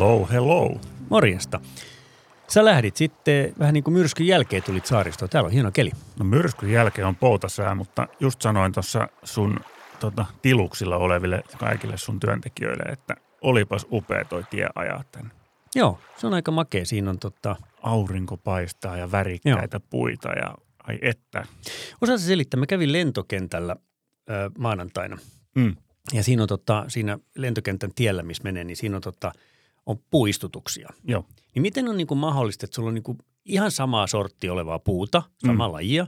Hello, hello. Morjesta. Sä lähdit sitten vähän niin kuin myrskyn jälkeen tulit saaristoon. Täällä on hieno keli. No myrskyn jälkeen on poutasää, mutta just sanoin tuossa sun tota, tiluksilla oleville kaikille sun työntekijöille, että olipas upea toi tie ajaa tänne. Joo, se on aika makea. Siinä on tota... Aurinko paistaa ja värikkäitä Joo. puita ja ai että. Osaatko selittää? Mä kävin lentokentällä ö, maanantaina. Mm. Ja siinä on tota, siinä lentokentän tiellä, missä menee, niin siinä on tota, on puistutuksia. Joo. Niin miten on niin kuin mahdollista, että sulla on niin kuin ihan samaa sortti olevaa puuta, samaa mm. lajia.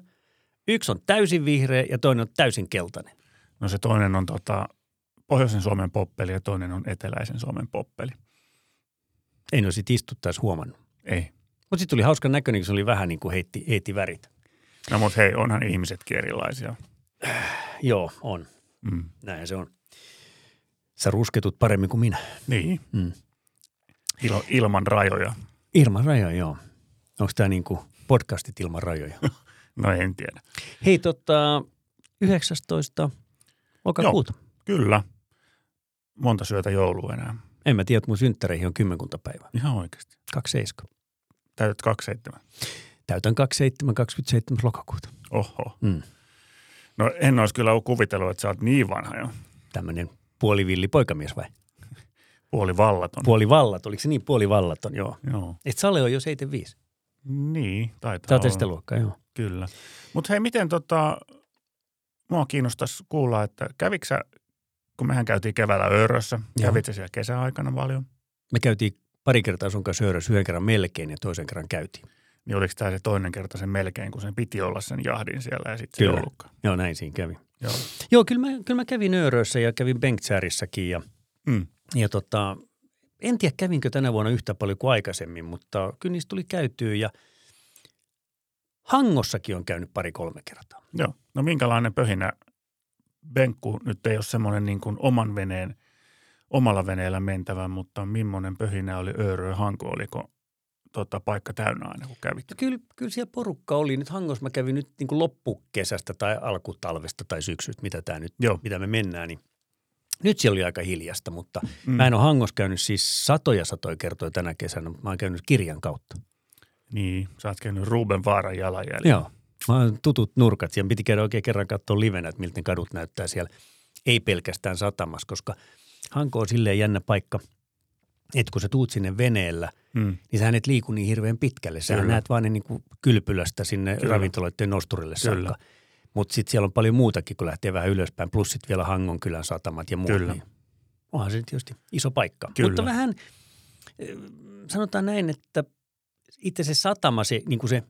Yksi on täysin vihreä ja toinen on täysin keltainen. No se toinen on tota, pohjoisen Suomen poppeli ja toinen on eteläisen Suomen poppeli. Ei ne olisi istuttaisi huomannut. Ei. Mutta sitten tuli hauska näköinen, kun se oli vähän niin kuin heitti, heitti värit. No mutta hei, onhan ihmisetkin erilaisia. Joo, on. Mm. Näin se on. Sä rusketut paremmin kuin minä. Niin. Mm. Il, ilman rajoja. Ilman rajoja, joo. Onko tämä niin kuin podcastit ilman rajoja? no en tiedä. Hei, tota, 19. lokakuuta. Joo, kyllä. Monta syötä joulua enää. En mä tiedä, että mun synttäreihin on kymmenkunta päivää. Ihan oikeasti. 27. Täytät 27. Täytän 27, 27. lokakuuta. Oho. Mm. No en olisi kyllä kuvitellut, että sä oot niin vanha jo. Tämmöinen puolivilli poikamies vai? Puolivallaton. Puolivallat, oliko se niin puolivallaton, joo. Joo. Et Sale on jo 75. Niin, taitaa Sä olla. sitä luokkaa, joo. Kyllä. Mutta hei, miten tota, mua kiinnostaisi kuulla, että kävikö sä, kun mehän käytiin keväällä Öörössä, Joo. kävit sä siellä kesäaikana paljon, Me käytiin pari kertaa sun kanssa Öörössä, yhden kerran melkein ja toisen kerran käytiin. niin oliko tämä se toinen kerta sen melkein, kun sen piti olla sen jahdin siellä ja sitten se ei Kyllä. ollutkaan. Joo, näin siinä kävi. Joo. Joo, kyllä mä, kyllä mä kävin Öörössä ja kävin Bengtsäärissäkin ja, Mm. Ja tota, en tiedä kävinkö tänä vuonna yhtä paljon kuin aikaisemmin, mutta kyllä niistä tuli käytyä ja Hangossakin on käynyt pari-kolme kertaa. Joo. No minkälainen pöhinä Benkku nyt ei ole semmoinen niin kuin oman veneen, omalla veneellä mentävä, mutta millainen pöhinä oli Öörö Hanko, oliko tota, paikka täynnä aina kun kävit? No kyllä, kyllä siellä porukka oli. Nyt Hangossa mä kävin nyt niin kuin loppukesästä tai alkutalvesta tai syksystä, mitä tämä nyt, Joo. mitä me mennään, niin nyt siellä oli aika hiljasta, mutta Mm. mä en ole Hangossa käynyt siis satoja satoja kertoja tänä kesänä, mä oon käynyt kirjan kautta. Niin, sä oot käynyt Ruben Vaaran jalanjäljen. Joo. Mä oon tutut nurkat. Siellä piti käydä oikein kerran katsoa livenä, että miltä ne kadut näyttää siellä. Ei pelkästään satamassa, koska Hanko on silleen jännä paikka, että kun sä tuut sinne veneellä, Mm. niin sä et liiku niin hirveän pitkälle. Sä Kyllä. näet vaan ne niin kuin kylpylästä sinne. Kyllä. ravintoloiden nosturille Kyllä. saakka. Mutta sitten siellä on paljon muutakin, kun lähtee vähän ylöspäin. Plus sitten vielä Hangon kylän satamat ja muut. Kyllä. Niin onhan se tietysti iso paikka. Kyllä. Mutta vähän, eh, sanotaan näin, että itse se satama, se, niin kuin se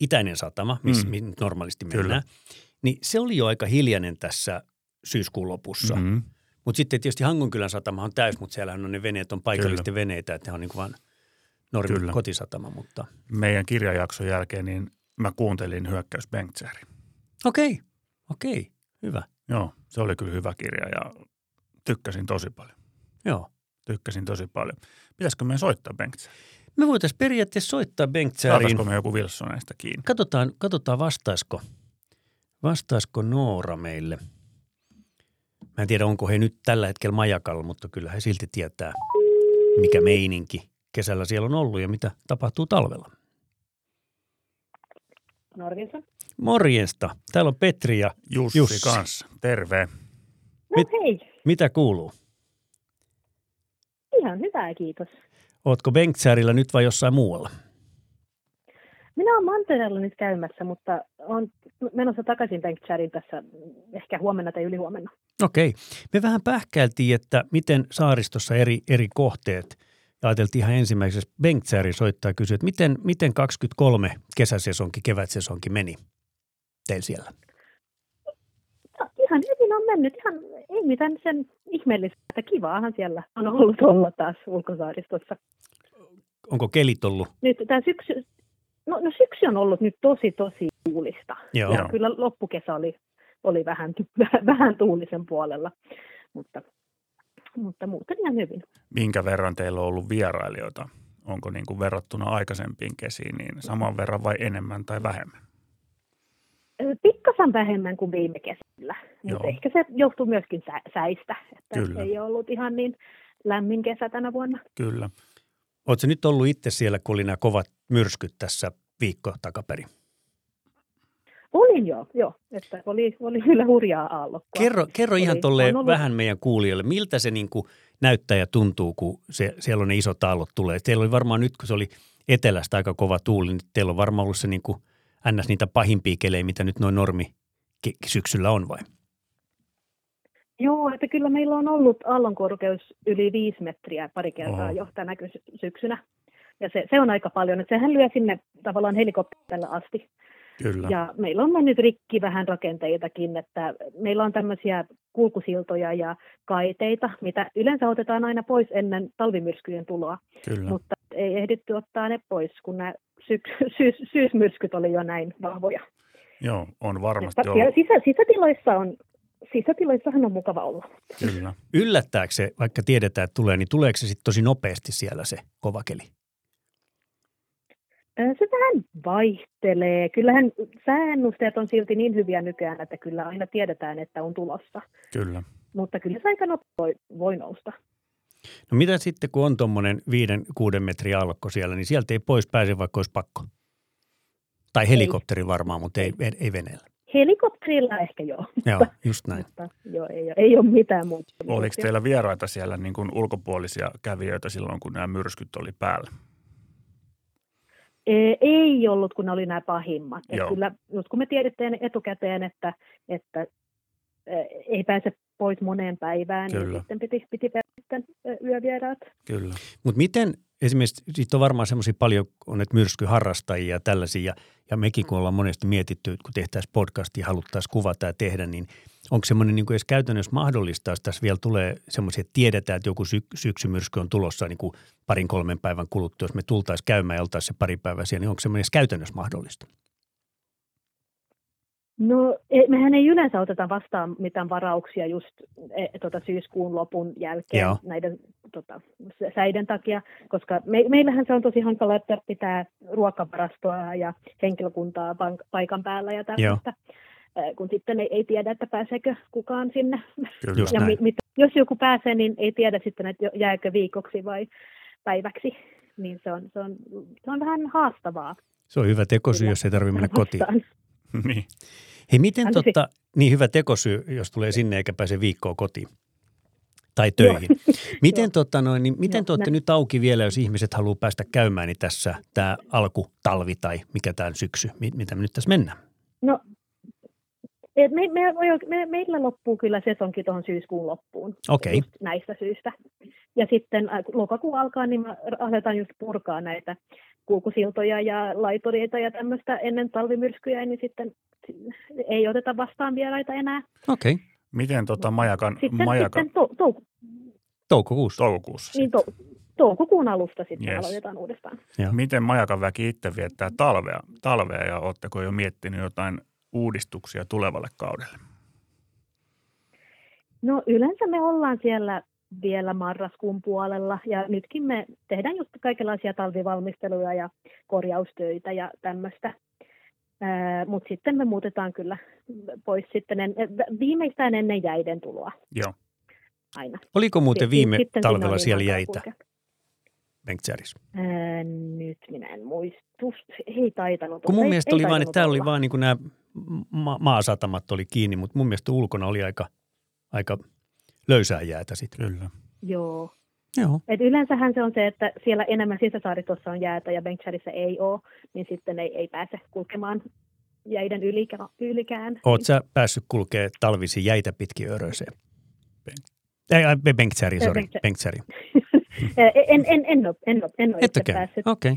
itäinen satama, missä Mm. mm. normaalisti Kyllä. mennään, niin se oli jo aika hiljainen tässä syyskuun lopussa. Mm. Mm-hmm. Mutta sitten tietysti Hangonkylän satama on täys, mutta siellähän on ne veneet, on paikallisten veneitä, että ne on niin kuin vaan normi Kyllä. kotisatama, mutta Meidän kirjajakson jälkeen niin mä kuuntelin Hyökkäys Bengtsääri. Okei, okei, hyvä, Joo, se oli kyllä hyvä kirja ja tykkäsin tosi paljon. joo. Tykkäsin tosi paljon. Pitäisikö meidän soittaa Bengtsääri? Me voitaisiin periaatteessa soittaa Bengtsääriin. Saataisiko me joku Wilsoneista kiinni? Katsotaan, katsotaan vastaisiko, vastaisiko Noora meille. Mä en tiedä, onko he nyt tällä hetkellä majakalla, mutta kyllä he silti tietää, mikä meininki kesällä siellä on ollut ja mitä tapahtuu talvella. Norvinsa. Morjesta. Täällä on Petri ja Jussi, Jussi. kanssa. Terve. No Mit- hei, mitä kuuluu? ihan hyvää kiitos. Ootko Bengtsäärillä nyt vai jossain muualla? Minä olen Mantereella nyt käymässä, mutta olen menossa takaisin Bengtsääriin tässä ehkä huomenna tai ylihuomenna. Okei. Me vähän pähkäiltiin, että miten saaristossa eri, eri kohteet, ja ajateltiin ihan ensimmäiseksi, Bengtsääri soittaa ja kysyä, että miten, miten 23 kesäsesonki, kevätsesonki meni teillä siellä? No, ihan hyvin on mennyt ihan, ei mitään sen ihmeellistä. Kivaahan siellä on ollut olla taas ulkosaaristossa. Onko kelit ollut? Nyt tämä syksy, no, no syksy on ollut nyt tosi, tosi tuulista. Joo. Ja kyllä loppukesä oli, oli vähän, vähän tuulisen puolella, mutta, mutta muuten ihan hyvin. Minkä verran teillä on ollut vierailijoita? Onko niin kuin verrattuna aikaisempiin kesiin niin saman verran vai enemmän tai vähemmän? Pikkasen vähemmän kuin viime kesällä, mutta ehkä se johtuu myöskin sä, säistä, että Kyllä. ei ollut ihan niin lämmin kesä tänä vuonna. Kyllä. Oletko nyt ollut itse siellä, kun oli nämä kovat myrskyt tässä viikko takaperin? Olin jo, joo, että oli, oli kyllä hurjaa aallokkoa. Kerro, kerro ihan Oli- tolleen on ollut- vähän meidän kuulijoille, miltä se niin kuin näyttää ja tuntuu, kun se, siellä on ne isot aallot tulee. Teillä oli varmaan nyt, kun se oli etelästä aika kova tuuli, niin teillä on varmaan ollut se niin kuin ns. niitä pahimpia kelejä, mitä nyt noin normi syksyllä on vai? Joo, että kyllä meillä on ollut aallonkorkeus yli viisi metriä pari kertaa Oho. jo tänä syksynä. Ja se, se on aika paljon, että sehän lyö sinne tavallaan helikopterilla asti. Kyllä. Ja meillä on mennyt rikki vähän rakenteitakin, että meillä on tämmöisiä kulkusiltoja ja kaiteita, mitä yleensä otetaan aina pois ennen talvimyrskyjen tuloa, Kyllä. mutta ei ehditty ottaa ne pois, kun nämä syks- syys- syysmyrskyt oli jo näin vahvoja. Joo, on varmasti Ja ollut. sisä, sisätiloissa on, sisätiloissahan on mukava olla. Kyllä. Yllättääkö se, vaikka tiedetään, että tulee, niin tuleeko se sitten tosi nopeasti siellä se kova keli? Se vähän vaihtelee. Kyllähän sääennusteet on silti niin hyviä nykyään, että kyllä aina tiedetään, että on tulossa. Kyllä. Mutta kyllä se aika nopeasti voi, voi nousta. No mitä sitten, kun on tuommoinen viiden, kuuden metrin aallokko siellä, niin sieltä ei pois pääse, vaikka olisi pakko. Tai helikopteri varmaan, mutta ei, ei, ei veneellä. Helikopterilla ehkä joo. Joo, just näin. Mutta joo, ei, ole, ei ole mitään muuta. Oliko teillä vieraita siellä niin kuin ulkopuolisia kävijöitä silloin, kun nämä myrskyt oli päällä? Ei, ei ollut, kun ne oli nämä pahimmat. Et Joo. kyllä, just kun me tiedettiin etukäteen, että, että eh, ei pääse pois moneen päivään, Kyllä. niin sitten piti, piti perään yövieraat. Kyllä. Mutta miten, esimerkiksi siitä on varmaan semmoisia paljon, on näitä myrskyharrastajia ja tällaisia, ja, ja mekin kun ollaan monesti mietitty, että kun tehtäisiin podcastia haluttaisiin kuvata ja tehdä, niin onko semmoinen niin edes käytännössä mahdollista, jos tässä vielä tulee semmoisia, että tiedetään, että joku sy- syksymyrsky on tulossa niin kuin parin kolmen päivän kuluttua, jos me tultaisiin käymään ja oltaisiin se pari päivää siellä, niin onko semmoinen edes käytännössä mahdollista? No, ei, mehän ei yleensä oteta vastaan mitään varauksia just e, tota, syyskuun lopun jälkeen Joo. näiden tota, sä- säiden takia, koska me, meillähän se on tosi hankala, että pitää ruokavarastoa ja henkilökuntaa pank- paikan päällä ja tällaista, Ä, kun sitten ei, ei tiedä, että pääseekö kukaan sinne. Kyllä. Ja mi, mit, jos joku pääsee, niin ei tiedä sitten, että jääkö viikoksi vai päiväksi. Niin se on, se on, se on vähän haastavaa. Se on hyvä tekosyy, jos ei tarvitse mennä kotiin. niin. Hei, miten Anteeksi. totta, niin hyvä tekosyy, jos tulee sinne eikä pääse viikkoa kotiin tai töihin. Miten, tota noin, niin miten Joo, te olette nä- nyt auki vielä, jos ihmiset haluaa päästä käymään niin tässä tämä alkutalvi tai mikä tämä syksy, mi- mitä me nyt tässä mennään? No, et me, me, me, meillä loppuu kyllä sesonkin tuohon syyskuun loppuun. Just näistä syistä. Ja sitten äh, kun lokakuu alkaa, niin me aletaan just purkaa näitä kulkusiltoja ja laitoreita ja tämmöistä ennen talvimyrskyjä, niin sitten ei oteta vastaan vieraita enää. Okei, okay. Miten tota majakan, Sitten, majakan sitten to, to, toukokuussa. toukokuussa? niin to, toukokuun alusta sitten Yes. aloitetaan uudestaan. Joo. Miten majakan väki itse viettää talvea, talvea ja oletteko jo miettinyt jotain uudistuksia tulevalle kaudelle? No yleensä me ollaan siellä vielä marraskuun puolella ja nytkin me tehdään just kaikenlaisia talvivalmisteluja ja korjaustöitä ja tämmöistä. Mutta sitten me muutetaan kyllä pois sitten en, viimeistään ennen jäiden tuloa Joo. aina. Oliko muuten viime sitten talvella siellä jäitä, kulkea. Ää, nyt minä en muistu. Ei taitanut Kun mun ei, mielestä ei oli vaan, taitanut että täällä oli vaan niin kuin nämä ma- maasatamat oli kiinni, mutta mun mielestä ulkona oli aika, aika löysää jäätä sitten. Kyllä. Joo. Joo. Et yleensähän se on se, että siellä enemmän sisäsaaristossa on jäätä ja Bengtshärissa ei ole, niin sitten ei, ei pääse kulkemaan jäiden ylikä, ylikään. Oot sä päässyt kulkee talvisi jäitä pitkin Öröseen? Ei, Ei, sori, Bengtsjäri. Bengtsjäri. en, en, en, en ole, en ole, en ole itse päässyt. Okei.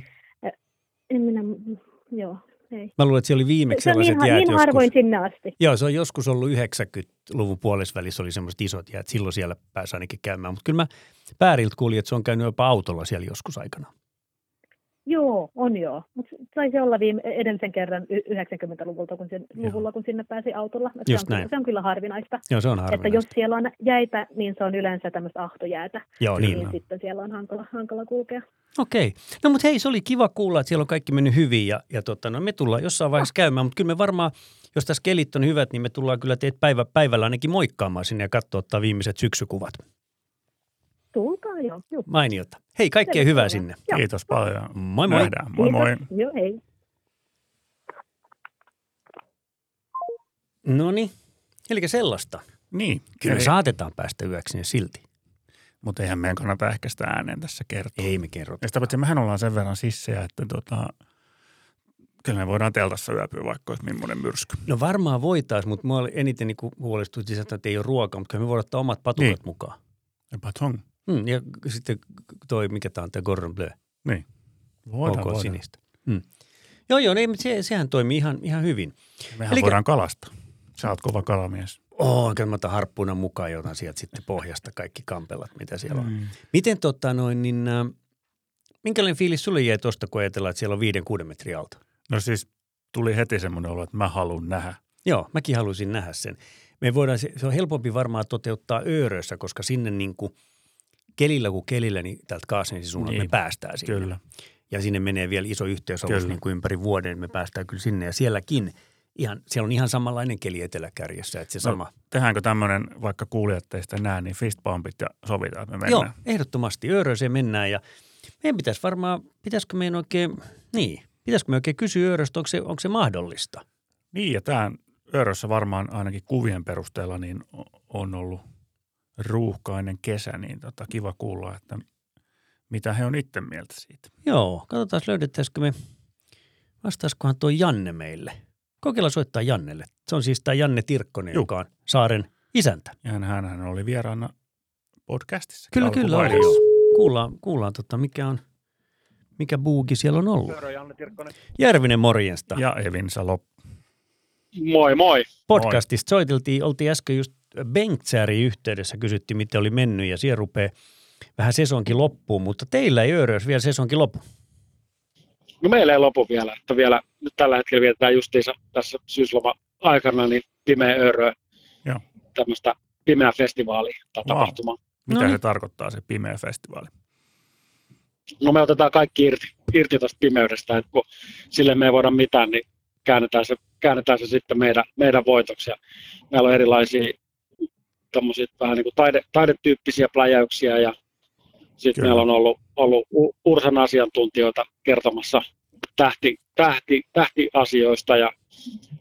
En minä, joo, ei. Mä luulen, että siellä oli viimeksi Se sellaiset niin, jäät niin joskus. harvoin sinne asti. Joo, se on joskus ollut 90-luvun puolesvälissä oli semmoiset isot jäät. Silloin siellä pääsi ainakin käymään. Mutta kyllä mä Pääriltä kuulin, että se on käynyt jopa autolla siellä joskus aikana. Joo, on joo. Mutta taisi olla viime, edellisen kerran y- 90-luvulta, kun sen, Joo. luvulla, kun sinne pääsi autolla. Et Just se, on, kyllä- näin. se on kyllä harvinaista. Joo, se on Että harvinaista. jos siellä on jäitä, niin se on yleensä tämmöistä ahtojäätä. Joo, niin. Niin sitten siellä on hankala, hankala kulkea. Okei. No mutta hei, se oli kiva kuulla, että siellä on kaikki mennyt hyvin ja, ja tota, no, me tullaan jossain vaiheessa käymään, mutta kyllä me varmaan, jos tässä kelit on hyvät, niin me tullaan kyllä teet päivä, päivällä ainakin moikkaamaan sinne ja katsoa ottaa viimeiset syksykuvat. Tulkaa joo. Joo. Mainiota. Hei, kaikkea Tervetuloa. hyvää sinne. Joo. Kiitos paljon. Moi moi. Nähdään. Moi moi. Kiitos. Joo, hei. No niin, eli sellaista. Niin, Kyllä me saatetaan päästä yöksi sinne silti. mutta eihän meidän kannata ehkä sitä ääneen tässä kertoa. Ei me kerrota. Ja sitä paitsi mehän ollaan sen verran sissejä, että tota, kyllä me voidaan teltassa yöpyä, vaikka olisi millainen myrsky. No varmaan voitaisiin, mutta mua eniten niin huolestutti sitä, että ei ole ruokaa, mutta kyllä me voidaan ottaa omat patukat Niin. mukaan. Ja Patong. Hmm, ja sitten toi, mikä tämä on, tämä Gordon Bleu. Niin. Voidaan, OK voidaan. sinistä. Hmm. Joo, joo, mutta se, sehän toimii ihan, ihan hyvin. Mehän Elikkä- voidaan kalastaa. Sä oot kova kalamies. Oh, kyllä mä otan harppuuna mukaan ja otan sieltä sitten pohjasta kaikki kampelat, mitä siellä on. Mm. Miten tota noin, niin äh, minkälainen fiilis sulle jäi tuosta, kun ajatellaan, että siellä on viiden kuuden metrin alta? No siis tuli heti semmoinen olo, että mä haluan nähdä. Joo, mäkin haluaisin nähdä sen. Me voidaan, se, se on helpompi varmaan toteuttaa Öörössä, koska sinne niin kuin kelillä kuin kelillä, niin täältä Kaasensin suunnalta niin. Me päästään sinne. Kyllä. Ja sinne menee vielä iso yhteysalus niin kuin ympäri vuoden, niin me päästään kyllä sinne. Ja sielläkin, ihan, siellä on ihan samanlainen keli eteläkärjessä, että se No, sama. Tehdäänkö tämmöinen, vaikka kuulijat teistä näe, niin fistbumpit ja sovitaan, että me Joo, mennään. ehdottomasti Ööröseen mennään ja meidän pitäisi varmaan, pitäisikö meidän oikein, niin, pitäisikö me oikein kysyä Ööröstä, onko se, onko se mahdollista? Niin, ja tämä Öörössä varmaan ainakin kuvien perusteella niin on ollut ruuhkainen kesä, niin tota, kiva kuulla, että mitä he on itse mieltä siitä. Joo, katsotaan löydettäisikö me, vastaiskohan tuo Janne meille. Kokeillaan soittaa Jannelle. Se on siis tämä Janne Tirkkonen, Juu. joka on saaren isäntä. Ja hän, hän oli vieraana podcastissa. Kyllä, kyllä oli. Kuullaan, kuullaan tota, mikä on, mikä buugi siellä on ollut. Janne Tirkkonen. Järvinen morjesta. Ja Evin Salo. Moi moi. Podcastista soiteltiin, oltiin äsken just Bengtsäärin yhteydessä, kysyttiin miten oli mennyt ja siellä rupeaa vähän sesonkin loppuun, mutta teillä ei Öörös vielä sesonkin loppu. No meillä ei lopu vielä, että vielä nyt tällä hetkellä vietetään justiinsa tässä syysloma-aikana niin pimeä öörö, Joo. tämmöistä pimeä festivaalia tai Wow. tapahtumaa. Mitä No se niin. tarkoittaa se pimeä festivaali? No me otetaan kaikki irti, irti tuosta pimeydestä, että kun sille me ei voida mitään, niin käännetään se, käännetään se sitten meidän, meidän voitoksi. Ja meillä on erilaisia tommosia vähän niin kuin taide, taidetyyppisiä pläjäyksiä ja sitten meillä on ollut, ollut Ursan asiantuntijoita kertomassa tähti, tähti, tähtiasioista ja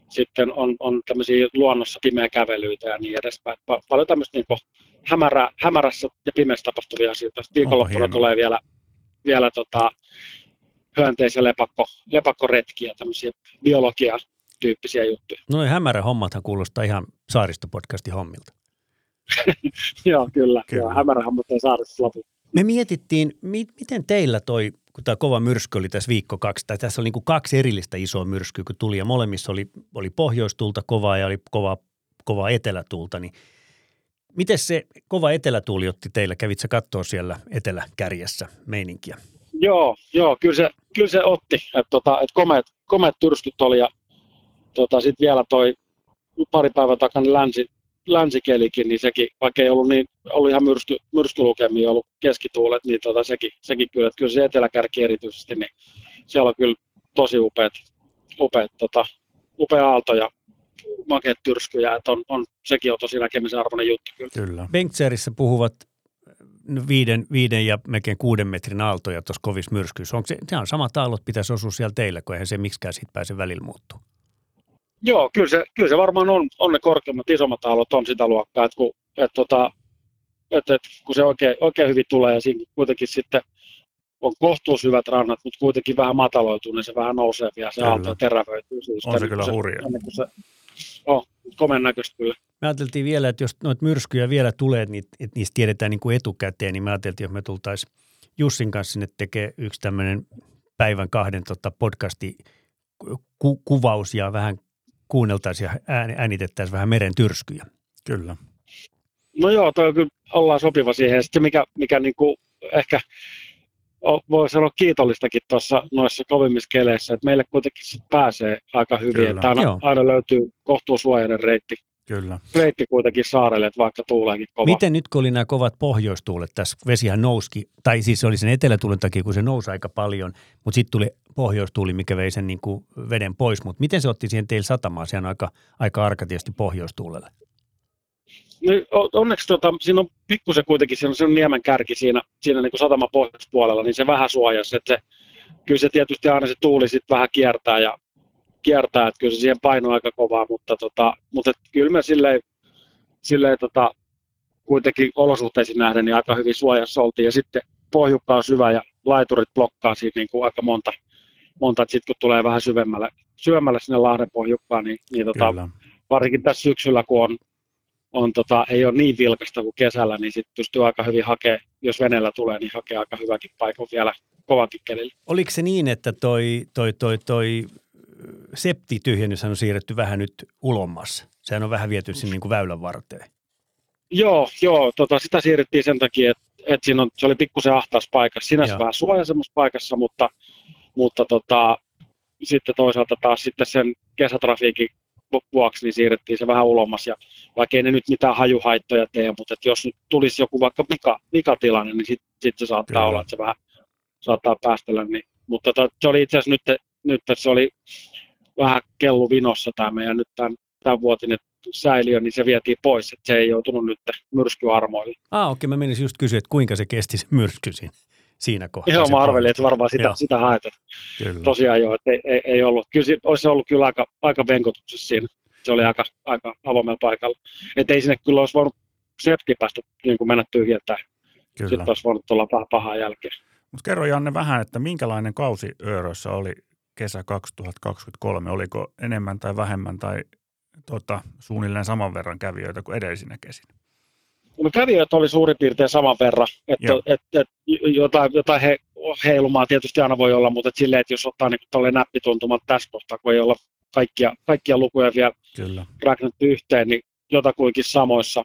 sitten on, on tämmöisiä luonnossa pimeä kävelyitä ja niin edespäin. Pa- paljon tämmöistä niin hämärä, hämärässä ja pimeässä tapahtuvia asioita. Sitten Viikonloppuna tulee vielä, vielä tota, hyönteis- ja lepakko, lepakkoretkiä, tämmöisiä biologia-tyyppisiä juttuja. Noin hämärä hommathan kuulostaa ihan saaristopodcastin hommilta. Joo, kyllä. Kyllä. kyllä. Hämärähän, mutta ei saada lopu. Me mietittiin, mi- miten teillä toi, kun tämä kova myrsky oli tässä viikko kaksi, tai tässä oli niin kuin kaksi erillistä isoa myrskyä, kun tuli, ja molemmissa oli, oli pohjoistulta kovaa ja oli kova, kova etelätuulta, niin miten se kova etelätuuli otti teillä? Kävit sä katsoa siellä eteläkärjessä meininkiä? Joo, joo kyllä, se, kyllä se otti. Että tota, et komeat, komeat tyrskyt oli ja tota, sitten vielä toi pari päivän takana länsi, länsikelikin, niin sekin, vaikka ei ollut, niin, ollut ihan myrsky, myrskylukemia, ollut keskituulet, niin tota, sekin, sekin kyllä, että kyllä se eteläkärki erityisesti, niin siellä on kyllä tosi upeat, upeat, tota, upea aalto ja makeat tyrskyjä, että on, on, sekin on tosi näkemisen arvoinen juttu kyllä. Kyllä. Bengtserissä puhuvat viiden, viiden ja melkein kuuden metrin aaltoja tuossa kovissa myrskyissä. Onko se, se on samat aallot pitäisi osua siellä teillä, kun eihän se miksikään siitä pääse välillä muuttuu. Joo, kyllä se, kyllä se varmaan on, on ne korkeammat, isommat aallot on sitä luokkaa, että kun, et, tota, et, et, kun se oikein, oikein hyvin tulee ja siinä kuitenkin sitten on kohtuus hyvät rannat, mutta kuitenkin vähän mataloituu, niin se vähän nousee vielä, se aalto ja terävöityy. siitä, On se niin kyllä kuin se, oh, komen näköistä kyllä. Me ajateltiin vielä, että jos noita myrskyjä vielä tulee, niin että niistä tiedetään niin kuin etukäteen, niin me ajateltiin, että me tultaisiin Jussin kanssa sinne tekee yksi tämmöinen päivän kahden tota podcasti ku, kuvaus ja vähän kuunneltaisiin ja äänitettäisiin vähän meren tyrskyjä. Kyllä. No joo, toi kyllä ollaan sopiva siihen. Sitten mikä, mikä niin kuin ehkä voi sanoa kiitollistakin tuossa noissa kovimmissa keleissä, että meille kuitenkin sit pääsee aika hyvin. Kyllä. Että aina, aina löytyy kohtuusuojainen reitti Kyllä. reitti kuitenkin saarelle, että vaikka tuuleekin kova. Miten nyt kun oli nämä kovat pohjoistuulet tässä, vesihän nouski, tai siis oli sen etelätuulen takia, kun se nousi aika paljon, mutta sitten tuli pohjoistuuli, mikä vei sen niin kuin veden pois, mutta miten se otti siihen teille satamaan? Sehän on aika, aika arka tietysti pohjoistuulelle. No, onneksi tota, siinä on pikkusen kuitenkin, siinä on, on niemen kärki siinä, siinä niin kuin satama pohjoispuolella, niin se vähän suojasi, että se, kyllä se tietysti aina se tuuli sitten vähän kiertää ja kiertää, että kyllä se siihen paino aika kovaa, mutta, tota, mutta kyllä me silleen, silleen tota, kuitenkin olosuhteisiin nähden niin aika hyvin suojassa oltiin. Ja sitten pohjukka on syvä ja laiturit blokkaa siitä niin kuin aika monta, monta sitten kun tulee vähän syvemmälle, syvemmälle sinne Lahden pohjukkaan, niin, niin tota, varsinkin tässä syksyllä, kun on, on tota, ei ole niin vilkasta kuin kesällä, niin sitten pystyy aika hyvin hakemaan, jos veneellä tulee, niin hakee aika hyväkin paikan vielä kovankin kelillä. Oliko se niin, että toi, toi, toi, toi septityhjennys on siirretty vähän nyt ulommas. Sehän on vähän viety sinne niin kuin väylän varteen. Joo, joo tota, sitä siirrettiin sen takia, että, että siinä on, se oli pikkusen ahtaas paikassa. Sinänsä vähän suojaisemmassa paikassa, mutta, mutta tota, sitten toisaalta taas sitten sen kesätrafiikin vuoksi niin siirrettiin se vähän ulommas. Ja vaikka ei ne nyt mitään hajuhaittoja tee, mutta että jos nyt tulisi joku vaikka vika, vikatilanne, niin sitten sit se saattaa Kyllä. olla, että se vähän saattaa päästellä. Niin, mutta tota, se oli itse asiassa nyt, nyt se oli vähän kellu vinossa tämä meidän nyt tämän, tämän vuotinen säiliö, niin se vietiin pois, että se ei joutunut nyt myrskyarmoille. Ah, okei, okay. mä menisin just kysyä, että kuinka se kesti se myrsky siinä kohtaa. Joo, mä arvelin, että varmaan sitä, sitä haetaan. Tosiaan joo, että ei, ei, ei ollut. Kyllä se, olisi ollut kyllä aika, aika venkotuksessa siinä. Se oli aika, aika avoimella paikalla. Että ei sinne kyllä olisi voinut septi päästä niin kuin mennä tyhjentää. Kyllä. Sitten olisi voinut tulla vähän pahaa jälkeen. Mutta kerro Janne vähän, että minkälainen kausi Öörössä oli kesä 2023? Oliko enemmän tai vähemmän tai tota, suunnilleen saman verran kävijöitä kuin edellisinä kesinä? No kävijöitä oli suurin piirtein saman verran, että et, et, jotain, jotain he, heilumaa tietysti aina voi olla, mutta et silleen, että jos ottaa niin näppituntumat tässä kohtaa, kun ei olla kaikkia, kaikkia lukuja vielä Kyllä. yhteen, niin jotakuinkin samoissa,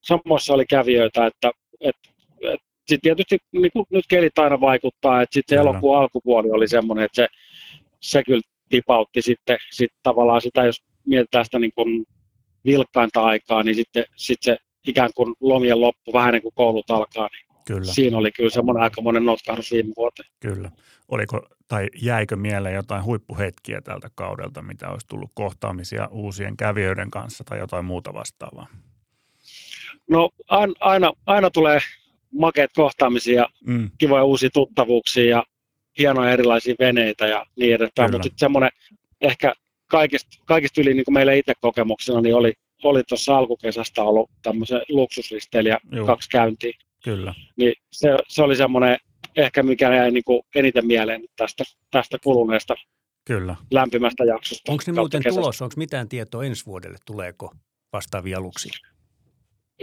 samoissa oli kävijöitä, että et, et, sitten tietysti niin nyt kelit aina vaikuttaa, että sitten elokuun alkupuoli oli semmoinen, että se se kyllä tipautti sitten sit tavallaan sitä, jos mietitään sitä niin kuin vilkkainta aikaa, niin sitten sit se ikään kuin lomien loppu vähän ennen kuin koulut alkaa, niin kyllä. siinä oli kyllä semmoinen aikamoinen notkahdus viime vuoteen. Kyllä. Oliko tai jäikö mieleen jotain huippuhetkiä tältä kaudelta, mitä olisi tullut kohtaamisia uusien kävijöiden kanssa tai jotain muuta vastaavaa? No aina, aina tulee makeat kohtaamisia, mm. kivoja uusia tuttavuuksia ja hienoja erilaisia veneitä ja niin edespäin, mutta sitten semmoinen ehkä kaikista, kaikista yli niin kuin meillä itse kokemuksena, niin oli, oli tuossa alkukesästä ollut tämmöisen luksusristeilijä Joo. kaksi käyntiä. Kyllä. Niin se, se oli semmoinen ehkä mikä jäi niin kuin eniten mieleen tästä, tästä kuluneesta Kyllä. lämpimästä jaksosta. Onko ne muuten tulossa, onko mitään tietoa ensi vuodelle, tuleeko vastaavia aluksia?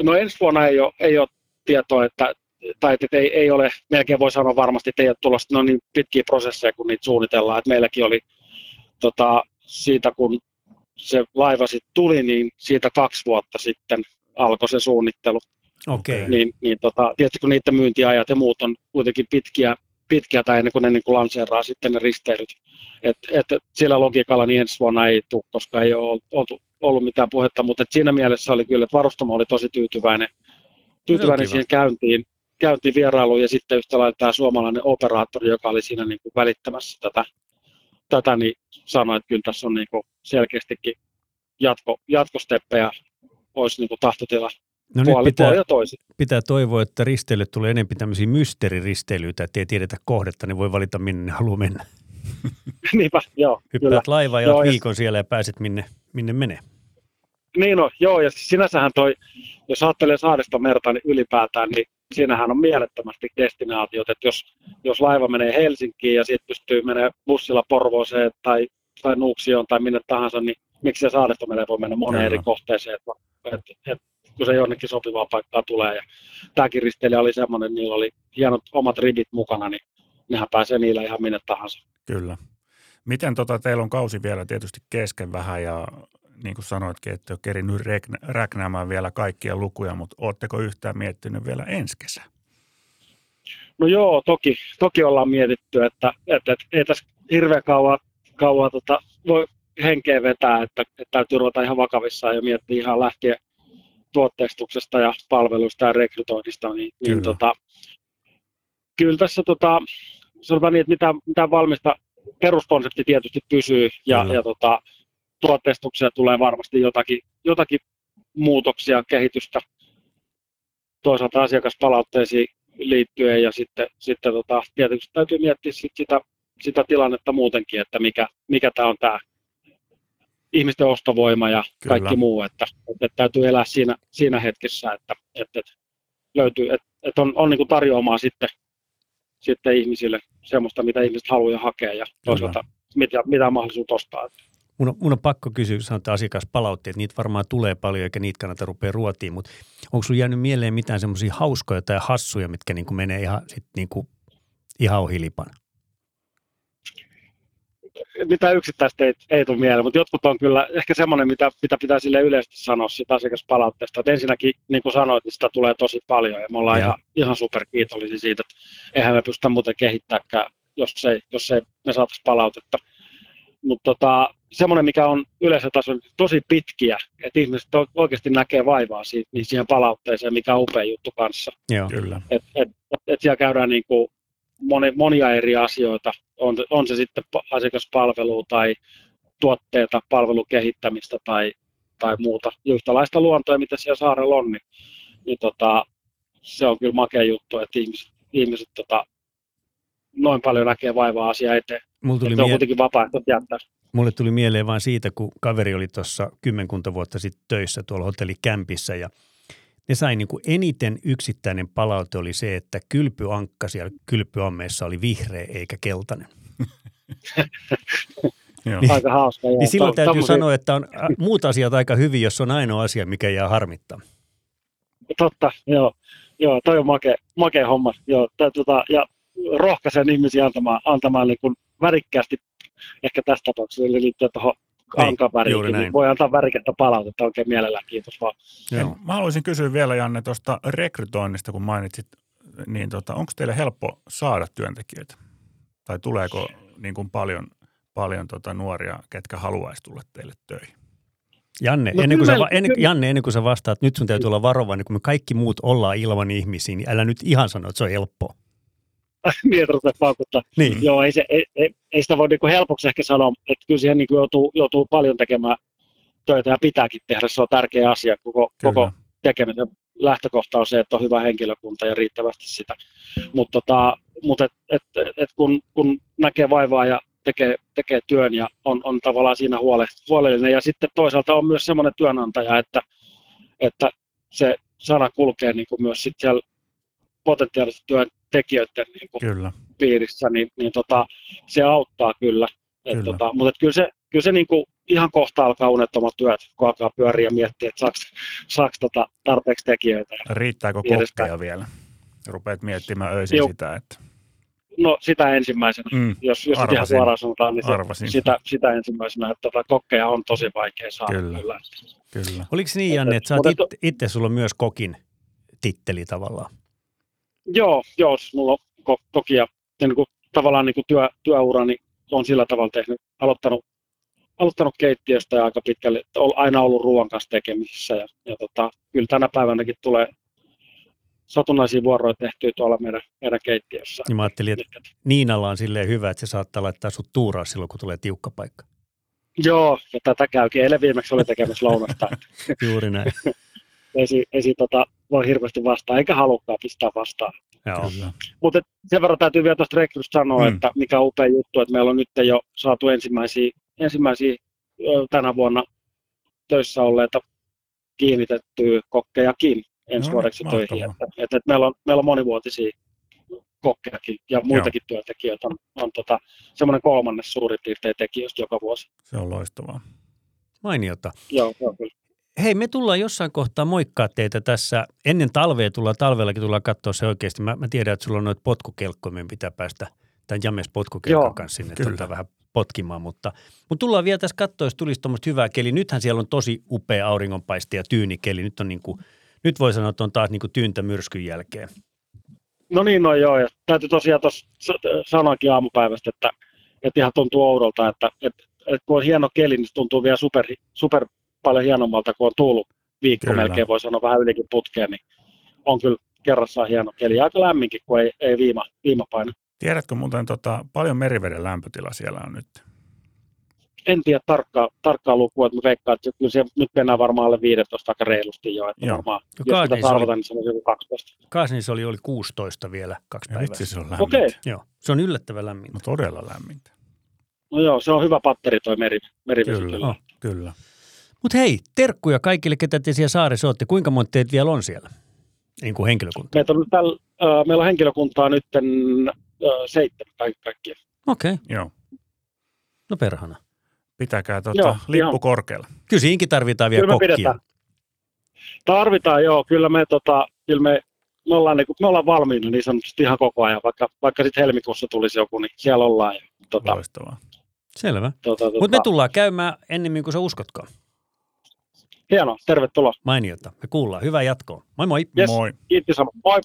No ensi vuonna ei ole, ei ole tietoa, että tai että ei, ei ole, melkein voi sanoa varmasti, että ei ole tulossa no niin pitkiä prosesseja, kun niitä suunnitellaan. Että meilläkin oli tota, siitä, kun se laiva sitten tuli, niin siitä kaksi vuotta sitten alkoi se suunnittelu. Okay. Niin, niin tota, tietysti kun niiden myyntiajat ja muut on kuitenkin pitkiä, pitkiä tai ennen kuin ne niin kuin lanseeraa sitten ne risteilyt. Et, et, sillä logiikalla niin ensi vuonna ei tule, koska ei ole ollut, ollut mitään puhetta, mutta siinä mielessä oli kyllä, että varustamo oli tosi tyytyväinen, tyytyväinen siihen käyntiin käyntiin vierailuun ja sitten yhtä lailla tämä suomalainen operaattori, joka oli siinä niin kuin välittämässä tätä, tätä, niin sanoi, että kyllä tässä on niin kuin selkeästikin jatko, jatkosteppejä olisi niin kuin tahtotila No nyt pitää, pitää toivoa, että risteille tulee enemmän tämmöisiä mysteeriristeilyitä, että ei tiedetä kohdetta, niin voi valita minne ne haluaa mennä. Niinpä, joo. Hyppäät laiva ja joo, viikon ja... siellä ja pääset minne, minne menee. Niin no, joo, ja sinänsähän toi, jos ajattelee saaristomerta niin ylipäätään, niin siinähän on mielettömästi destinaatiot, että jos, jos laiva menee Helsinkiin ja sitten pystyy menemään bussilla Porvooseen tai, tai Nuuksioon tai minne tahansa, niin miksi se saaristomereen voi mennä moneen eri kohteeseen, että, että, että kun se jonnekin sopivaa paikkaa tulee. Ja tämäkin risteilijä oli semmoinen, niillä oli hienot omat ribit mukana, niin nehän pääsee niillä ihan minne tahansa. Kyllä. Miten tota, teillä on kausi vielä tietysti kesken vähän ja niin kuin sanoitkin, että ole kerinyt räknäämään vielä kaikkia lukuja, mutta ootteko yhtään miettinyt vielä ensi kesä? No joo, toki, toki ollaan mietitty, että, että, että ei tässä hirveän kauan, kauan tota, voi henkeä vetää, että, että täytyy ruveta ihan vakavissaan ja miettiä ihan lähtien tuotteistuksesta ja palveluista ja rekrytoinnista, niin, niin kyllä. Tota, kyllä tässä tota, sanotaan niin, että mitä, mitä valmista peruskonsepti tietysti pysyy ja, ja tota, tuotteistukseen tulee varmasti jotakin, jotakin muutoksia, kehitystä toisaalta asiakaspalautteisiin liittyen ja sitten, sitten tota, tietysti täytyy miettiä sit sitä, sitä tilannetta muutenkin, että mikä, mikä tämä on tämä ihmisten ostovoima ja Kyllä. kaikki muu, että, että täytyy elää siinä, siinä hetkessä, että, että, että löytyy, että, että on, on niin tarjoamaan sitten, sitten ihmisille semmoista, mitä ihmiset haluaa hakea ja toisaalta mitä, mitä on mahdollisuus ostaa. Mun on, mun on pakko kysyä, kun sanotaan asiakaspalautteet, niitä varmaan tulee paljon eikä niitä kannata rupea ruotiin, mutta onko sinulla jäänyt mieleen mitään semmoisia hauskoja tai hassuja, mitkä niin kuin menee ihan, sit niin kuin, ihan ohi lipan? Mitä yksittäistä ei, ei tule mieleen, mutta jotkut on kyllä ehkä semmoinen, mitä, mitä pitää sille yleisesti sanoa siitä asiakaspalautteesta. Että ensinnäkin, niin kuin sanoit, niin sitä tulee tosi paljon ja me ollaan ja. ihan, ihan superkiitollisia siitä, että eihän me pystytä muuten kehittämään, jos ei, jos ei me saataisiin palautetta. Mutta tota, semmoinen, mikä on yleisötasolla tosi pitkiä, että ihmiset oikeasti näkee vaivaa siitä, niin siihen palautteeseen, mikä on upea juttu kanssa. Joo, kyllä. Et, et, et, et siellä käydään niin kuin moni, monia eri asioita, on, on se sitten asiakaspalvelu tai tuotteita, palvelukehittämistä tai, tai muuta. Yhtälaista luontoa, mitä siellä saarella on, niin, niin tota, se on kyllä makea juttu, että ihmiset, ihmiset tota, noin paljon näkee vaivaa asiaa eteen. Mulla tuli mie- on kuitenkin vapaaehtoista jättää. Mulle tuli mieleen vain siitä, kun kaveri oli tuossa kymmenkunta vuotta sitten töissä tuolla hotellikämpissä ja ne sai niin kuin eniten yksittäinen palaute oli se, että kylpyankka siellä kylpyammeessa oli vihreä eikä keltainen. niin, aika hauska. Niin silloin täytyy tommosia... sanoa, että on muut asiat aika hyvin, jos on ainoa asia, mikä jää harmittaa. Totta, joo. Joo, toi on makea, makea homma. Joo, tää, tota, ja rohkaisen ihmisiä antamaan, antamaan niin kuin värikkäästi, ehkä tässä tapauksessa eli liittyen tuohon ankan väriin, niin voi antaa värikettä palautetta oikein mielellään, kiitos vaan. Joo. Mä haluaisin kysyä vielä Janne tuosta rekrytoinnista, kun mainitsit, niin tota, onko teille helppo saada työntekijöitä? Tai tuleeko niin kuin paljon, paljon tota nuoria, ketkä haluaisi tulla teille töihin? Janne, no ennen kuin sä, ennen, Janne, ennen kuin sä vastaat, nyt sun täytyy olla varovainen, kun me kaikki muut ollaan ilman ihmisiä, niin älä nyt ihan sano, että se on helppoa. niin, rupea paukuttaa. Niin. Joo, ei, se, ei, ei, ei sitä voi niin helpoksi ehkä sanoa, että kyllä siihen niin joutuu, joutuu paljon tekemään töitä ja pitääkin tehdä. Se on tärkeä asia. Koko, koko tekemisen lähtökohta on se, että on hyvä henkilökunta ja riittävästi sitä. Mutta tota, mut et, et, et kun, kun näkee vaivaa ja tekee, tekee työn ja on, on tavallaan siinä huole, huolellinen. Ja sitten toisaalta on myös semmoinen työnantaja, että, että se sana kulkee niin kuin myös sit siellä potentiaalisten työntekijöiden niin kuin kyllä. piirissä, niin, niin tota, se auttaa kyllä. Et kyllä. Tota, mutta et kyllä se, kyllä se niin kuin ihan kohta alkaa unettomat työt, kun alkaa pyöriä ja miettiä, että saako, saako tota tarpeeksi tekijöitä. Riittääkö kokkeja vielä? Rupeat miettimään öisin Juu. sitä, että... No sitä ensimmäisenä, mm, jos, jos ihan suoraan sanotaan, niin se, sitä, sitä ensimmäisenä, että tota, kokkeja on tosi vaikea saada kyllä. kyllä. kyllä. Oliko niin, Janne, että sä oot itse, itse sulla on myös kokin titteli tavallaan? Joo, joo siis mulla on toki ja, ja niin kuin, tavallaan niin kuin työ, työurani on sillä tavalla tehnyt, aloittanut, aloittanut keittiöstä ja aika pitkälle, on aina ollut ruoan kanssa tekemisissä ja, ja tota, kyllä tänä päivänäkin tulee satunnaisia vuoroja tehtyä tuolla meidän, meidän keittiössä. Niin mä ajattelin, että Niinalla on silleen hyvä, että se saattaa laittaa sut tuuraa silloin, kun tulee tiukka paikka. Joo, ja tätä käykin. Eilen viimeksi oli tekemässä lounasta. Juuri näin. ei, ei tota, voi hirveästi vastaan, eikä halukkaan pistää vastaan. Mutta sen verran täytyy vielä tuosta rekrystä sanoa, mm. että mikä on upea juttu, että meillä on nyt jo saatu ensimmäisiä, ensimmäisiä tänä vuonna töissä olleita kiinnitettyä kokkejakin ensi no, vuodeksi töihin. Että, että, että meillä, on, meillä on monivuotisia kokkejakin ja muitakin Joo. työntekijöitä on, on tota, semmoinen kolmannes suurin piirtein tekijöistä joka vuosi. Se on loistavaa. Mainiota. Joo, se on kyllä. Hei, me tullaan jossain kohtaa moikkaa teitä tässä. Ennen talvea tullaan, talvellakin tullaan katsoa se oikeasti. Mä, mä tiedän, että sulla on noita potkukelkkoja, meidän pitää päästä tämän James potkukelkon kanssa sinne tota, vähän potkimaan, mutta, mutta tullaan vielä tässä katsoa, jos tulisi tuommoista hyvää keli. Nythän siellä on tosi upea auringonpaiste ja tyyni keli. Nyt, on niin kuin, nyt voi sanoa, että on taas niin kuin tyyntä myrskyn jälkeen. No niin, no joo, ja täytyy tosiaan tuossa sanoakin aamupäivästä, että, että ihan tuntuu oudolta, että, että, että kun on hieno keli, niin se tuntuu vielä super, super paljon hienommalta, kun on tullut viikko kyllä. melkein, voi sanoa vähän ylikin putkeen, niin on kyllä kerrassaan hieno keli. Aika lämminkin, kun ei, ei viima, viima paina. Tiedätkö muuten, tota, paljon meriveden lämpötila siellä on nyt? En tiedä tarkkaa, tarkkaa lukua, että mä veikkaan, että kyllä se, nyt mennään varmaan alle 15 aika reilusti jo. Että Joo. varmaan, no, jos sitä tarvitaan, niin se on joku 12. Kaasnissa oli, oli 16 vielä kaksi päivää. Vitsi, se on lämmintä. Okei. Okay. Joo, se on yllättävän lämmintä. No todella lämmintä. No joo, se on hyvä patteri toi meri, merivesi. Kyllä, kyllä. Oh, kyllä. Mutta hei, terkkuja kaikille, ketä te siellä saaressa olette. Kuinka monta teitä vielä on siellä? Niin kuin henkilökunta. Meitä on täl, äh, meillä on henkilökuntaa nyt äh, seitsemän kaikki, kaikkia. Okei. Okay. Joo. No perhana. Pitäkää tuota joo, lippu ihan. korkealla. Kyllä siinkin tarvitaan vielä kyllä kokkia. Pidetään. Tarvitaan, joo. Kyllä me, tota, kyllä me, me, ollaan, niin, me ollaan valmiina niin sanotusti ihan koko ajan. Vaikka, vaikka sitten helmikuussa tulisi joku, niin siellä ollaan. Ja, tota, Loistavaa. Selvä. Tota, tota, Mutta me tullaan käymään ennemmin kuin sä uskotkaan. Hienoa, tervetuloa. Mainiota, me kuullaan. Hyvää jatkoa. Moi moi. Yes, moi. Kiitos, moi.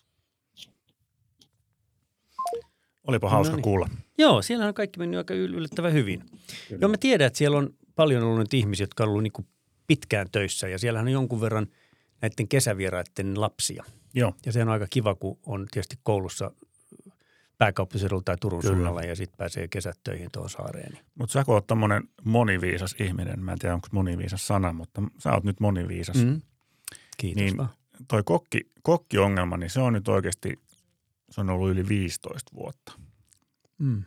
Olipa hauska no niin. kuulla. Joo, siellä on kaikki mennyt aika yllättävän hyvin. Kyllä. Joo, mä tiedän, että siellä on paljon ollut nyt ihmisiä, jotka on ollut niin pitkään töissä ja siellähän on jonkun verran näiden kesävieraiden lapsia. Joo. Ja se on aika kiva, kun on tietysti koulussa pääkaupunkiseudulla tai Turun Kyllä. suunnalla ja sitten pääsee kesät töihin tuohon saareen. Mutta sä kun oot tommonen moniviisas ihminen, mä en tiedä onko moniviisas sana, mutta sä oot nyt moniviisas. Mm. Kiitos niin vaan. toi kokki, kokkiongelma, niin se on nyt oikeasti, se on ollut yli 15 vuotta. Mm.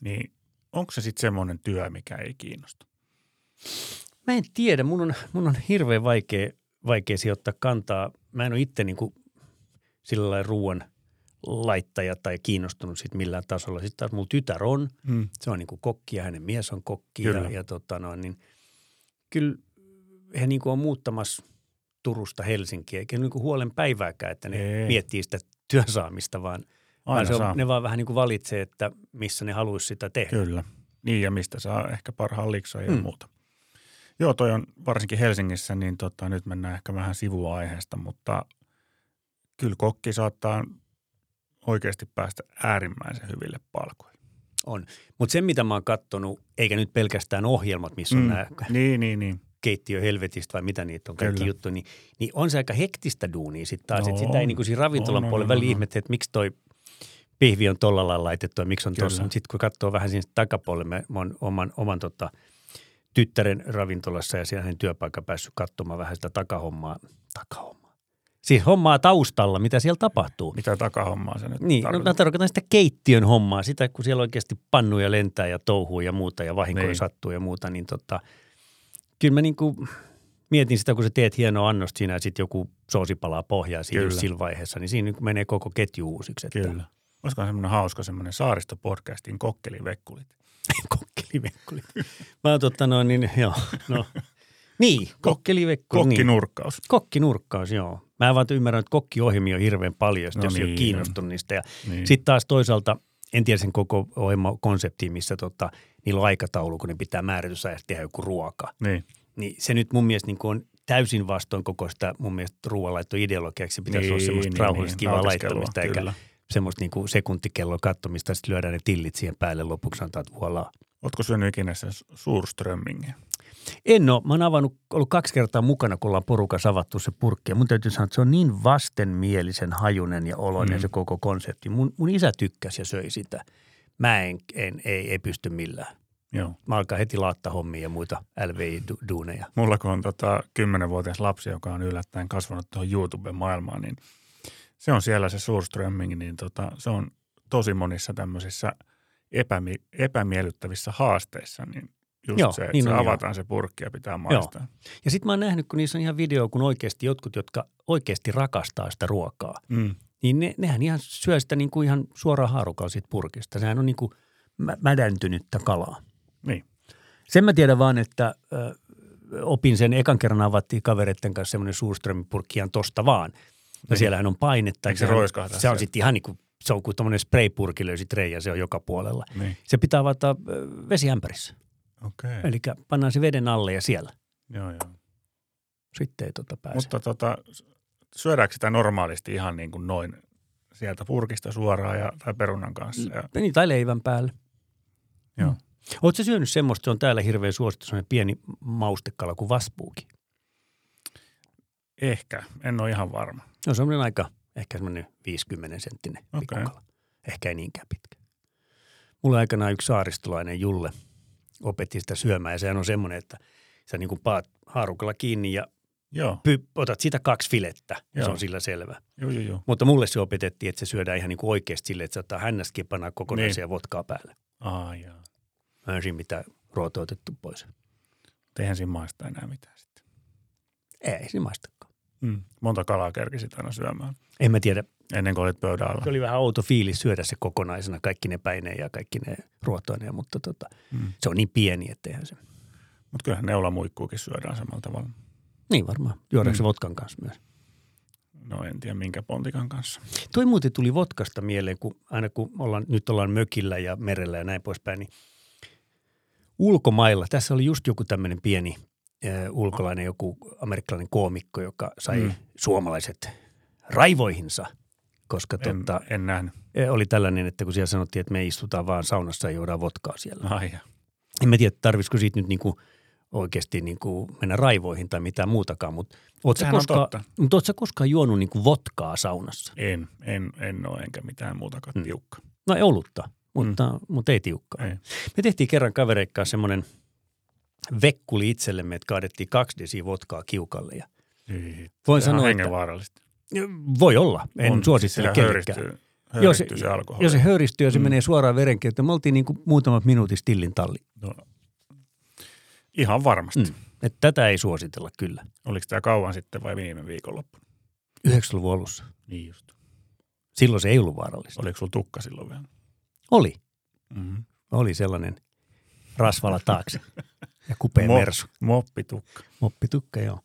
Niin onko se sitten semmoinen työ, mikä ei kiinnosta? Mä en tiedä. Mun on, mun on hirveän vaikea, vaikea sijoittaa kantaa. Mä en ole itse niin kuin sillä lailla ruoan – laittaja tai kiinnostunut siitä millään tasolla. Sitten taas mulla tytär on, mm. se on niin kuin kokki ja hänen mies on kokki. Kyllä. Ja, ja tota no, niin kyllä he niin kuin on muuttamassa Turusta Helsinkiä, eikä niin kuin huolen päivääkään, että ne Ei. miettii sitä työsaamista, vaan, vaan se on, ne vaan vähän niin kuin valitsee, että missä ne haluaisi sitä tehdä. Kyllä. Niin ja mistä saa ehkä parhaan liksaa ja mm. muuta. Joo, toi on varsinkin Helsingissä, niin tota, nyt mennään ehkä vähän sivuaiheesta, mutta kyllä kokki saattaa oikeasti päästä äärimmäisen hyville palkoille. On. Mutta se, mitä mä oon katsonut, eikä nyt pelkästään ohjelmat, missä on mm. nämä niin, niin, niin. keittiö helvetistä vai mitä niitä on kaikki juttu, niin, niin on se aika hektistä duunia sitten taas. No, että sitä ei niin kuin siinä ravintolan puolella väliin ihmettä, että miksi toi pihvi on tolla lailla laitettu ja miksi on tuossa. Mutta sitten kun katsoo vähän sinne takapuolelle, mä, mä oon oman, oman tota, tyttären ravintolassa ja siellä hänen työpaikka päässyt katsomaan vähän sitä takahommaa. Takahommaa Siis hommaa taustalla, mitä siellä tapahtuu. Mitä takahommaa se nyt Niin, no, mä tarkoitan sitä keittiön hommaa, sitä kun siellä oikeasti pannuja lentää ja touhuu ja muuta ja vahinkoja niin. sattuu ja muuta, niin tota, kyllä mä niin kuin mietin sitä, kun sä teet hienoa annosta siinä ja sitten joku soosi palaa pohjaa siinä sillä vaiheessa, niin siinä niin menee koko ketju uusiksi. Että... Kyllä. Olisiko semmoinen hauska semmoinen saaristopodcastin kokkelivekkulit? kokkelivekkulit. Mä oon totta noin, niin joo, no. Niin, kokkelivekku. Kokkinurkkaus. Niin. Kokkinurkkaus, joo. Mä vaan ymmärrän, että kokkiohjelmia on hirveän paljon, no jos niin, ei ole kiinnostunut niistä. Ja niin. Sitten taas toisaalta, en tiedä sen koko ohjelmakonseptiin, missä tota, niillä on aikataulu, kun ne pitää määritysajasta tehdä joku ruoka. Niin. niin se nyt mun mielestä niin on täysin vastoin koko sitä mun mielestä ruoanlaittoideologiaksi. Pitäisi niin, olla semmoista niin, rauhallista niin, kivaa laittamista, eikä kyllä. semmoista niin kuin sekuntikelloa katsomista, sitten lyödään ne tillit siihen päälle lopuksi antaa, että voilà. Oletko syönyt ikinä sen suurströmmingiä? En ole. Mä oon avannut, ollut kaksi kertaa mukana, kun ollaan porukas avattu se purkki. Ja mun täytyy sanoa, että se on niin vastenmielisen hajunen ja oloinen mm. se koko konsepti. Mun, mun isä tykkäsi ja söi sitä. Mä en, en ei, ei pysty millään. Joo. Mä alkaa heti laattaa hommia ja muita LVI-duuneja. Mulla kun on tota, 10-vuotias lapsi, joka on yllättäen kasvanut tuohon YouTube-maailmaan, niin se on siellä se Surströmming, niin tota, se on tosi monissa tämmöisissä epämi- epämiellyttävissä haasteissa, niin Just Joo, se, että niin se avataan jo. se purkki ja pitää maistaa. Joo. Ja sitten mä oon nähnyt, kun niissä on ihan video, kun oikeasti jotkut, jotka oikeasti rakastaa sitä ruokaa, mm. niin ne, nehän ihan syö sitä niin kuin ihan suoraan haarukalla siitä purkista. Sehän on niin kuin mädäntynyttä kalaa. Niin. Sen mä tiedän vaan, että ö, opin sen ekan kerran avattiin kavereiden kanssa semmoinen Suurströmin purkki ihan tosta vaan. Ja niin. siellähän on painetta. Eikö se roiskahtaa? Se on sitten ihan niin kuin se on kuin tämmöinen spraypurki löysi reijä, se on joka puolella. Niin, Se pitää avata vesiämpärissä. Okei. Eli pannaan se veden alle ja siellä. Joo, joo. Sitten ei tota pääse. Mutta tota, syödäänkö sitä normaalisti ihan niin kuin noin sieltä purkista suoraan ja, tai perunan kanssa? Ja, Niin, tai leivän päälle. joo. Mm. Oletko syönyt semmoista, se on täällä hirveän suosittu, semmoinen pieni maustekala kuin vaspuuki. Ehkä, en ole ihan varma. Se on semmoinen aika, ehkä semmoinen 50 senttinen pikkukala. Ehkä ei niinkään pitkä. Mulla aikanaan yksi saaristolainen Julle opetti sitä syömään ja sehän on semmoinen, että sä niin kuin paat haarukalla kiinni ja Joo, py, otat sitä kaksi filettä ja se Joo. on sillä selvä. joo, joo, joo. Mutta mulle se opetettiin, että se syödään ihan niin kuin oikeasti silleen, että se ottaa hännästäkin ja pannaan kokonaisia niin. vodkaa päälle. Aa, joo. Mä en siinä mitään ruotoa otettu pois. Eihän siinä maista enää mitään sitten. Ei se maistakaan. Mm. Monta kalaa kerkisit aina syömään En mä tiedä. Ennen kuin olit pöydän alla. Se oli vähän outo fiilis syödä se kokonaisena, kaikki ne päineen ja kaikki ne ruotoineen, mutta tota, Mm. se on niin pieni, etteihän se. Mutta kyllähän neulamuikkuukin syödään samalla tavalla. Niin varmaan. Juodaanko se Mm. vodkan kanssa myös? No en tiedä minkä pontikan kanssa. Toi muuten tuli vodkasta mieleen, kun aina kun ollaan, nyt ollaan mökillä ja merellä ja näin poispäin, niin ulkomailla, tässä oli just joku tämmöinen pieni äh, ulkolainen, joku amerikkalainen koomikko, joka sai mm. suomalaiset raivoihinsa, koska En, tota, en nähnyt. eh, oli tällainen, että kun siellä sanottiin, että me istutaan vaan saunassa ja juodaan vodkaa siellä. Ai ja. En mä tiedä, tarvitsisiko siitä nyt niinku oikeasti niinku mennä raivoihin tai mitään muutakaan, mutta oot sä Sehän on koskaan, mutta oot koskaan juonut niinku vodkaa saunassa? En, en, en ole enkä mitään muutakaan Mm. tiukka. No ei olutta, mutta, mm. mutta ei tiukkaa. Ei. Me tehtiin kerran kavereikkaan semmoinen vekkuli itsellemme, että kaadettiin kaksi desiä vodkaa kiukalle. Ja Ei. voin on sanoa, että. Voi olla, en On, suosittele kenellekään. Jos- höyristyy se alkoholi. Jos se höyristyy ja se Mm. menee suoraan verenkiertoon, me oltiin niin kuin muutamat minuutit stillin talli. no, ihan varmasti. Mm. Että tätä ei suositella kyllä. Oliko tämä kauan sitten vai viime viikonloppu? 90-luvun alussa. Niin just. Silloin se ei ollut vaarallista. Oliko sulla tukka silloin vielä? Oli. Mm-hmm. Oli sellainen rasvala taakse ja kupea Mo- mersu. Moppitukka. Moppitukka, joo.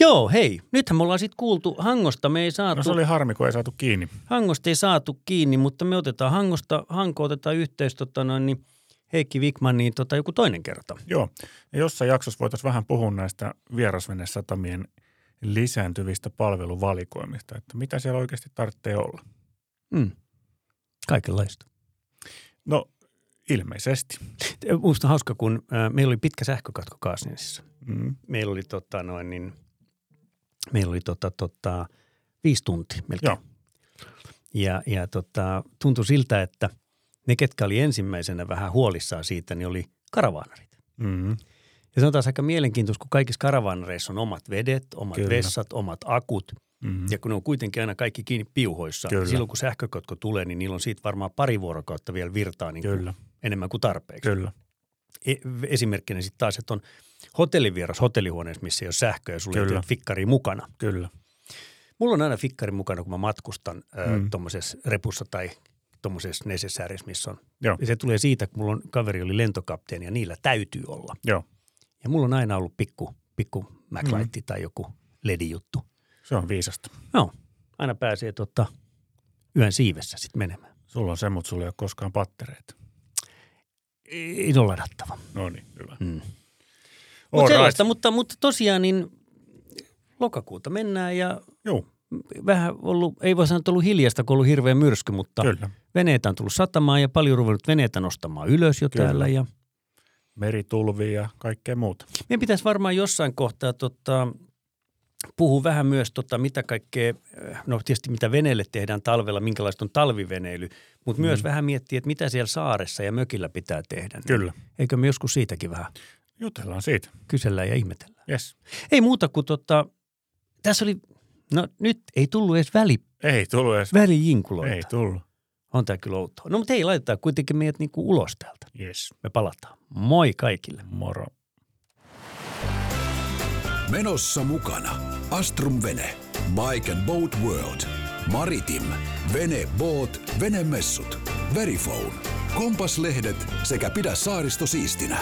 Joo, hei, nythän me ollaan sitten kuultu Hangosta. Me ei saatu, No se oli harmi, kun ei saatu kiinni. Hangosta ei saatu kiinni, mutta me otetaan Hangosta, Hanko otetaan yhteys tota noin, niin Heikki Wikman, niin tota, joku toinen kerta. Joo. Ja jossain jaksossa voitaisiin vähän puhua näistä vierasvenesatamien lisääntyvistä palveluvalikoimista, että mitä siellä oikeasti tarvitsee olla. Mm. Kaikenlaista. No ilmeisesti. Minusta hauska, kun äh, meillä oli pitkä sähkökatko Kaasniensissa. Mm. Meillä oli, tota, noin, niin, meillä oli tota, tota, viisi tuntia melkein. Joo. Ja, ja tota, tuntui siltä, että ne, ketkä oli ensimmäisenä vähän huolissaan siitä, niin oli karavaanarit. Mm. Ja se on taas aika mielenkiintoista, kun kaikissa karavaanareissa on omat vedet, omat Kyllä. Kyllä. vessat, omat akut. Mm. Ja kun ne on kuitenkin aina kaikki kiinni piuhoissa, Kyllä. niin silloin kun sähkökatko tulee, niin niillä on siitä varmaan pari vuorokautta vielä virtaa niin kuin Kyllä, enemmän kuin tarpeeksi. kyllä. E- esimerkkinä sitten taas, että on hotellivieras hotellihuoneessa, missä ei ole sähköä ja sulla ei Kyllä. ole fikkari mukana. Kyllä. Mulla on aina fikkari mukana, kun mä matkustan mm. Mm. tuommoisessa repussa tai tuommoisessa necessaries, missä on. Joo. Ja se tulee siitä, kun mulla on kaveri oli lentokapteeni ja niillä täytyy olla. Joo, Ja mulla on aina ollut pikku, pikku MacLight mm. tai joku LED-juttu. se on viisasta. Joo, aina pääsee tota, yön siivessä sitten menemään. Sulla on se, mutta sulla ei ole koskaan pattereita. Ei ole ladattava. No niin, hyvä. Mm. Mut right. sellaista, mutta, mutta tosiaan niin lokakuuta mennään ja Joo, vähän ollut, ei voi sanoa, että ollut hiljasta, kun on ollut hirveä myrsky, mutta kyllä. veneitä on tullut satamaan ja paljon ruvennut veneitä nostamaan ylös jo Kyllä. täällä. Ja Meritulvi ja kaikkea muuta. meidän pitäisi varmaan jossain kohtaa tota, puhua vähän myös, tota, mitä kaikkea, äh, no tietysti mitä veneelle tehdään talvella, minkälaista on talviveneily, mutta mm. myös vähän miettiä, että mitä siellä saaressa ja mökillä pitää tehdä. Niin Kyllä. Eikö me joskus siitäkin vähän Jutellaan siitä. kysellään ja ihmetellään? Yes. Ei muuta kuin tota, tässä oli, no nyt ei tullut edes väli, Ei tullut edes. välijinkuloita. Ei tullut. On tämä kyllä outoa. No mutta hei, laitetaan kuitenkin meidät niinku ulos täältä. Yes. Me palataan. Moi kaikille. Moro. Menossa mukana Astrum Vene, Bike and Boat World, Maritim, Vene Boat, Venemessut, Verifone, Kompaslehdet sekä Pidä saaristo siistinä.